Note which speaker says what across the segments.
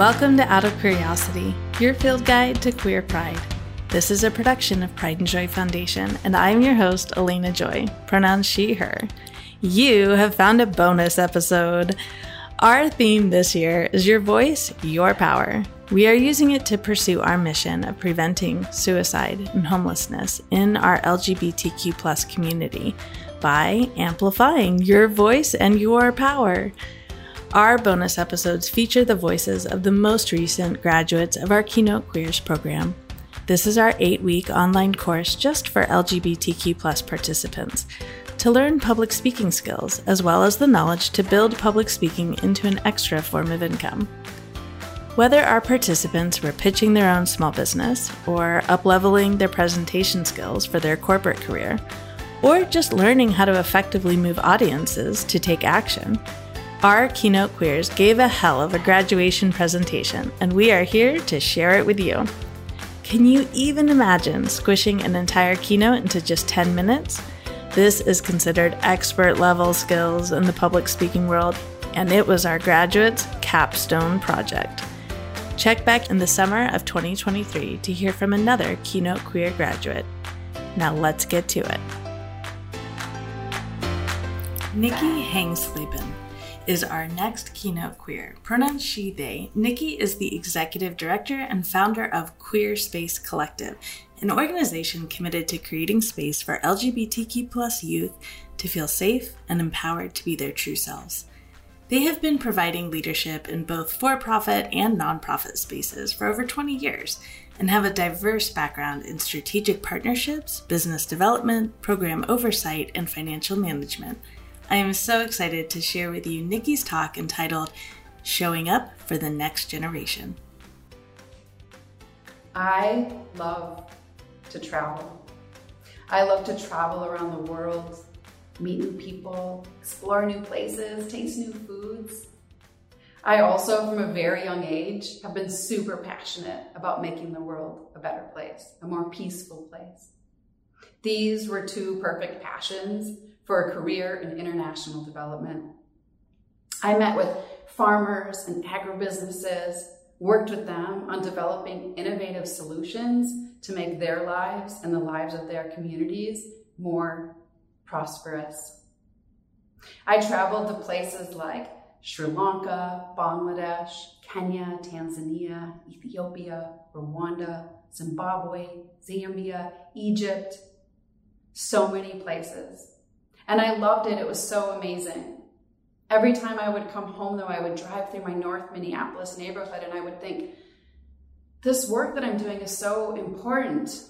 Speaker 1: Welcome to Out of Curiosity, your field guide to queer pride. This is a production of Pride and Joy Foundation, and I'm your host, Elena Joy, pronouns she, her. You have found a bonus episode. Our theme this year is Your Voice, Your Power. We are using it to pursue our mission of preventing suicide and homelessness in our LGBTQ community by amplifying your voice and your power. Our bonus episodes feature the voices of the most recent graduates of our Keynote Queers program. This is our eight week online course just for LGBTQ participants to learn public speaking skills, as well as the knowledge to build public speaking into an extra form of income. Whether our participants were pitching their own small business, or upleveling their presentation skills for their corporate career, or just learning how to effectively move audiences to take action, our Keynote Queers gave a hell of a graduation presentation, and we are here to share it with you. Can you even imagine squishing an entire keynote into just 10 minutes? This is considered expert level skills in the public speaking world, and it was our graduates' capstone project. Check back in the summer of 2023 to hear from another Keynote Queer graduate. Now let's get to it. Nikki Hangsleben is our next keynote queer. Pronouns she, they. Nikki is the executive director and founder of Queer Space Collective, an organization committed to creating space for LGBTQ plus youth to feel safe and empowered to be their true selves. They have been providing leadership in both for profit and nonprofit spaces for over 20 years and have a diverse background in strategic partnerships, business development, program oversight, and financial management. I am so excited to share with you Nikki's talk entitled Showing Up for the Next Generation.
Speaker 2: I love to travel. I love to travel around the world, meet new people, explore new places, taste new foods. I also, from a very young age, have been super passionate about making the world a better place, a more peaceful place. These were two perfect passions for a career in international development. I met with farmers and agribusinesses, worked with them on developing innovative solutions to make their lives and the lives of their communities more prosperous. I traveled to places like Sri Lanka, Bangladesh, Kenya, Tanzania, Ethiopia, Rwanda, Zimbabwe, Zambia, Egypt, so many places. And I loved it. It was so amazing. Every time I would come home, though, I would drive through my North Minneapolis neighborhood and I would think, this work that I'm doing is so important,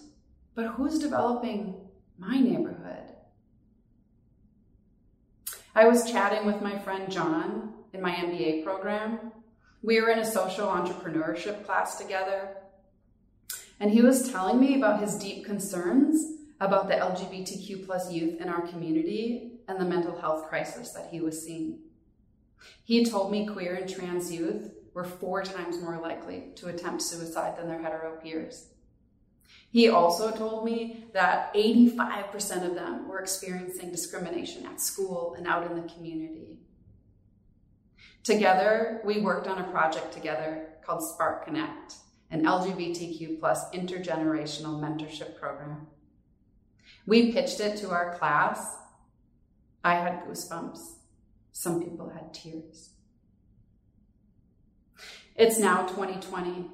Speaker 2: but who's developing my neighborhood? I was chatting with my friend John in my MBA program. We were in a social entrepreneurship class together, and he was telling me about his deep concerns about the LGBTQ plus youth in our community and the mental health crisis that he was seeing. He told me queer and trans youth were four times more likely to attempt suicide than their hetero peers. He also told me that 85% of them were experiencing discrimination at school and out in the community. Together, we worked on a project together called Spark Connect, an LGBTQ plus intergenerational mentorship program. We pitched it to our class. I had goosebumps. Some people had tears. It's now 2020.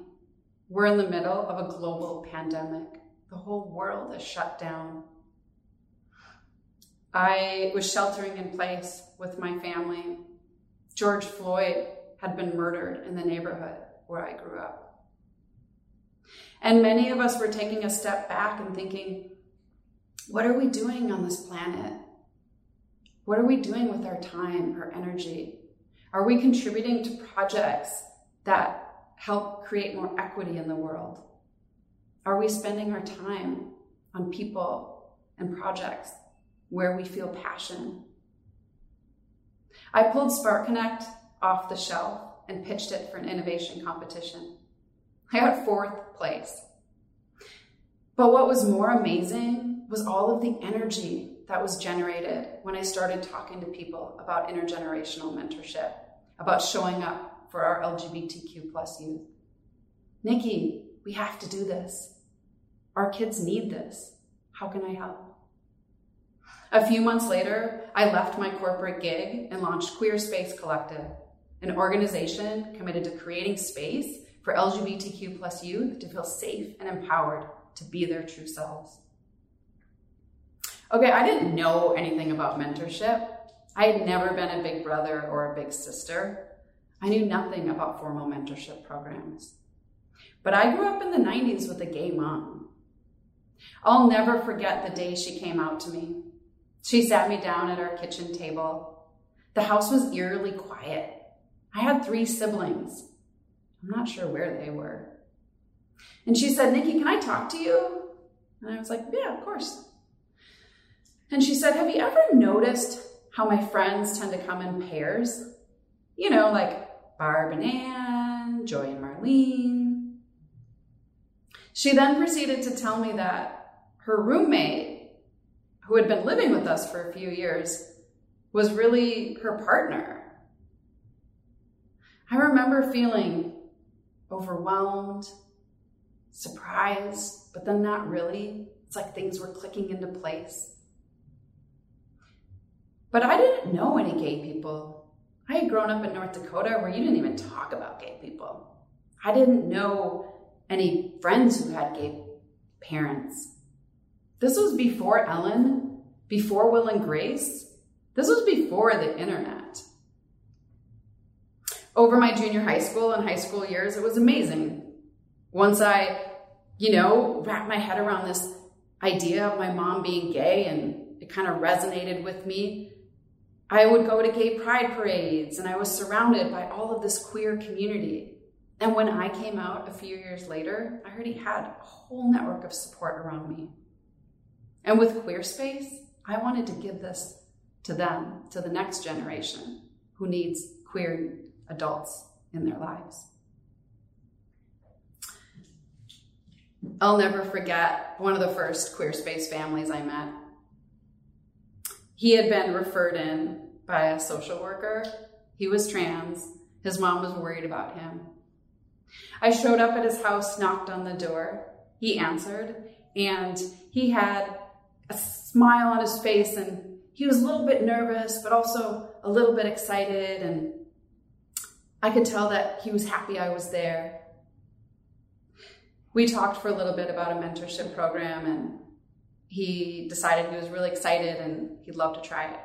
Speaker 2: We're in the middle of a global pandemic. The whole world is shut down. I was sheltering in place with my family. George Floyd had been murdered in the neighborhood where I grew up. And many of us were taking a step back and thinking, what are we doing on this planet? What are we doing with our time, our energy? Are we contributing to projects that help create more equity in the world? Are we spending our time on people and projects where we feel passion? I pulled Spark Connect off the shelf and pitched it for an innovation competition. I got fourth place. But what was more amazing was all of the energy that was generated when I started talking to people about intergenerational mentorship, about showing up for our LGBTQ plus youth. Nikki, we have to do this. Our kids need this. How can I help? A few months later, I left my corporate gig and launched Queer Space Collective, an organization committed to creating space for LGBTQ plus youth to feel safe and empowered to be their true selves. Okay, I didn't know anything about mentorship. I had never been a big brother or a big sister. I knew nothing about formal mentorship programs. But I grew up in the 90s with a gay mom. I'll never forget the day she came out to me. She sat me down at our kitchen table. The house was eerily quiet. I had three siblings. I'm not sure where they were. And she said, Nikki, can I talk to you? And I was like, yeah, of course. And she said, have you ever noticed how my friends tend to come in pairs? You know, like Barb and Ann, Joy and Marlene. She then proceeded to tell me that her roommate who had been living with us for a few years, was really her partner. I remember feeling overwhelmed, surprised, but then not really. It's like things were clicking into place. But I didn't know any gay people. I had grown up in North Dakota where you didn't even talk about gay people. I didn't know any friends who had gay parents. This was before Ellen, before Will and Grace. This was before the internet. Over my junior high school and high school years, it was amazing. Once I, you know, wrapped my head around this idea of my mom being gay and it kind of resonated with me, I would go to gay pride parades and I was surrounded by all of this queer community. And when I came out a few years later, I already had a whole network of support around me. And with Queerspace, I wanted to give this to them, to the next generation who needs queer adults in their lives. I'll never forget one of the first Queerspace families I met. He had been referred in by a social worker. He was trans. His mom was worried about him. I showed up at his house, knocked on the door. He answered, and he had a smile on his face and he was a little bit nervous, but also a little bit excited. And I could tell that he was happy I was there. We talked for a little bit about a mentorship program and he decided he was really excited and he'd love to try it.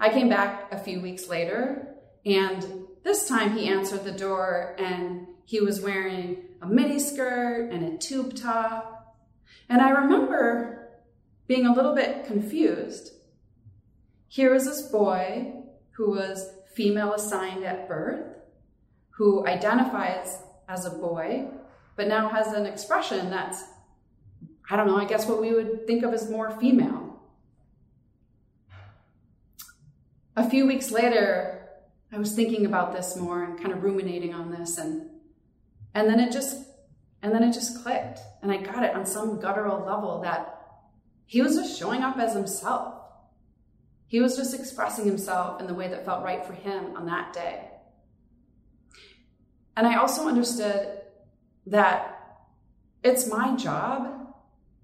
Speaker 2: I came back a few weeks later and this time he answered the door and he was wearing a mini skirt and a tube top and I remember being a little bit confused. Here was this boy who was female assigned at birth, who identifies as a boy, but now has an expression that's, I don't know, I guess what we would think of as more female. A few weeks later, I was thinking about this more and kind of ruminating on this and and then it just and then it just clicked. And I got it on some guttural level that he was just showing up as himself. He was just expressing himself in the way that felt right for him on that day. And I also understood that it's my job,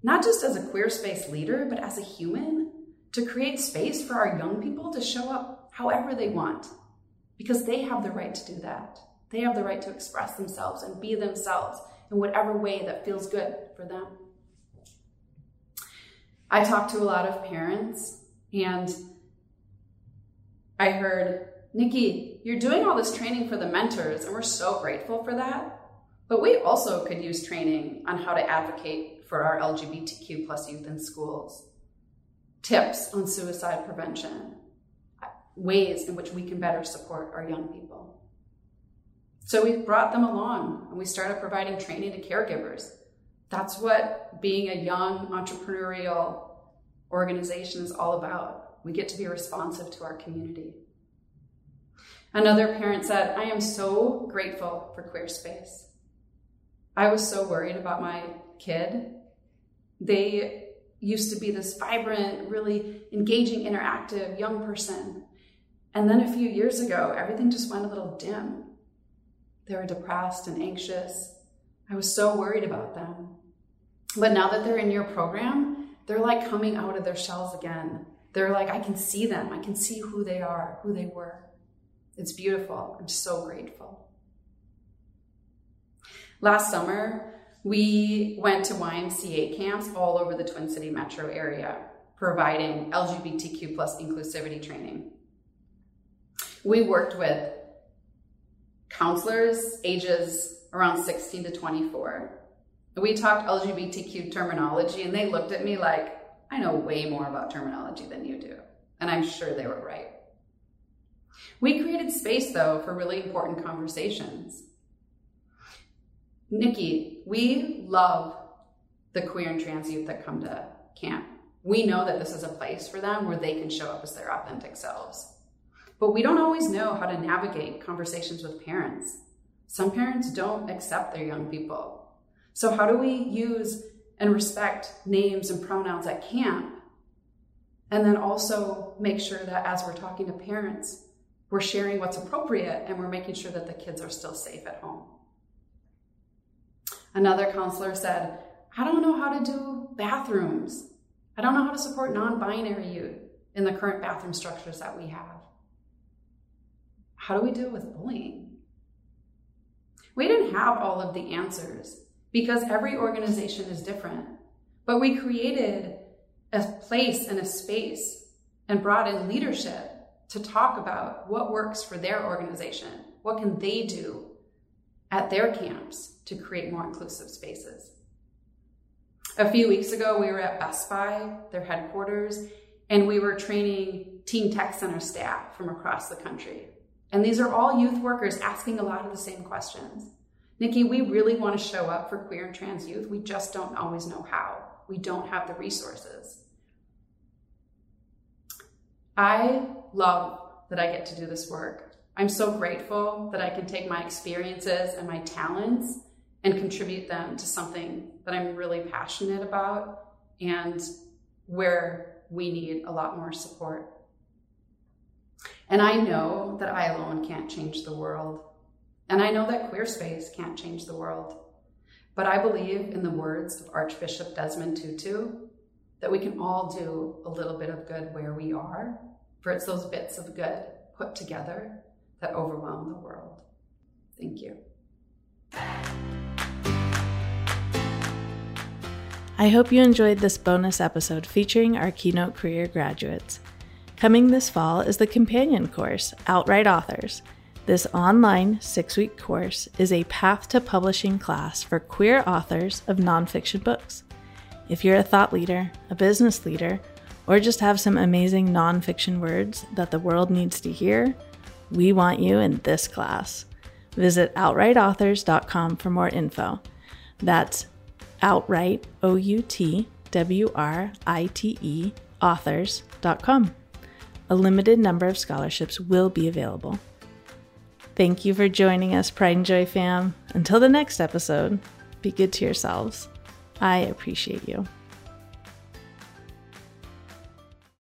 Speaker 2: not just as a queer space leader, but as a human, to create space for our young people to show up however they want, because they have the right to do that. They have the right to express themselves and be themselves in whatever way that feels good for them. I talked to a lot of parents and I heard, Nikki, you're doing all this training for the mentors, and we're so grateful for that. But we also could use training on how to advocate for our LGBTQ plus youth in schools, tips on suicide prevention, ways in which we can better support our young people. So we brought them along and we started providing training to caregivers. That's what being a young entrepreneurial organization is all about. We get to be responsive to our community. Another parent said, I am so grateful for Queer Space. I was so worried about my kid. They used to be this vibrant, really engaging, interactive young person. And then a few years ago, everything just went a little dim. They were depressed and anxious. I was so worried about them. But now that they're in your program, they're like coming out of their shells again. They're like, I can see them. I can see who they are, who they were. It's beautiful. I'm so grateful. Last summer, we went to YMCA camps all over the Twin City metro area, providing LGBTQ plus inclusivity training. We worked with counselors ages around 16 to 24. We talked LGBTQ terminology and they looked at me like, I know way more about terminology than you do. And I'm sure they were right. We created space though for really important conversations. Nikki, we love the queer and trans youth that come to camp. We know that this is a place for them where they can show up as their authentic selves. But we don't always know how to navigate conversations with parents. Some parents don't accept their young people. So, how do we use and respect names and pronouns at camp? And then also make sure that as we're talking to parents, we're sharing what's appropriate and we're making sure that the kids are still safe at home. Another counselor said, I don't know how to do bathrooms. I don't know how to support non binary youth in the current bathroom structures that we have. How do we deal with bullying? We didn't have all of the answers because every organization is different. But we created a place and a space and brought in leadership to talk about what works for their organization. What can they do at their camps to create more inclusive spaces? A few weeks ago, we were at Best Buy, their headquarters, and we were training Teen Tech Center staff from across the country. And these are all youth workers asking a lot of the same questions. Nikki, we really want to show up for queer and trans youth. We just don't always know how. We don't have the resources. I love that I get to do this work. I'm so grateful that I can take my experiences and my talents and contribute them to something that I'm really passionate about and where we need a lot more support. And I know that I alone can't change the world. And I know that queer space can't change the world. But I believe in the words of Archbishop Desmond Tutu that we can all do a little bit of good where we are, for it's those bits of good put together that overwhelm the world. Thank you.
Speaker 1: I hope you enjoyed this bonus episode featuring our keynote queer graduates. Coming this fall is the companion course, Outwrite Authors. This online six week course is a path to publishing class for queer authors of nonfiction books. If you're a thought leader, a business leader, or just have some amazing nonfiction words that the world needs to hear, we want you in this class. Visit outwriteauthors.com for more info. That's outwrite, O U T W R I T E, authors.com. A limited number of scholarships will be available. Thank you for joining us, Pride and Joy fam. Until the next episode, be good to yourselves. I appreciate you.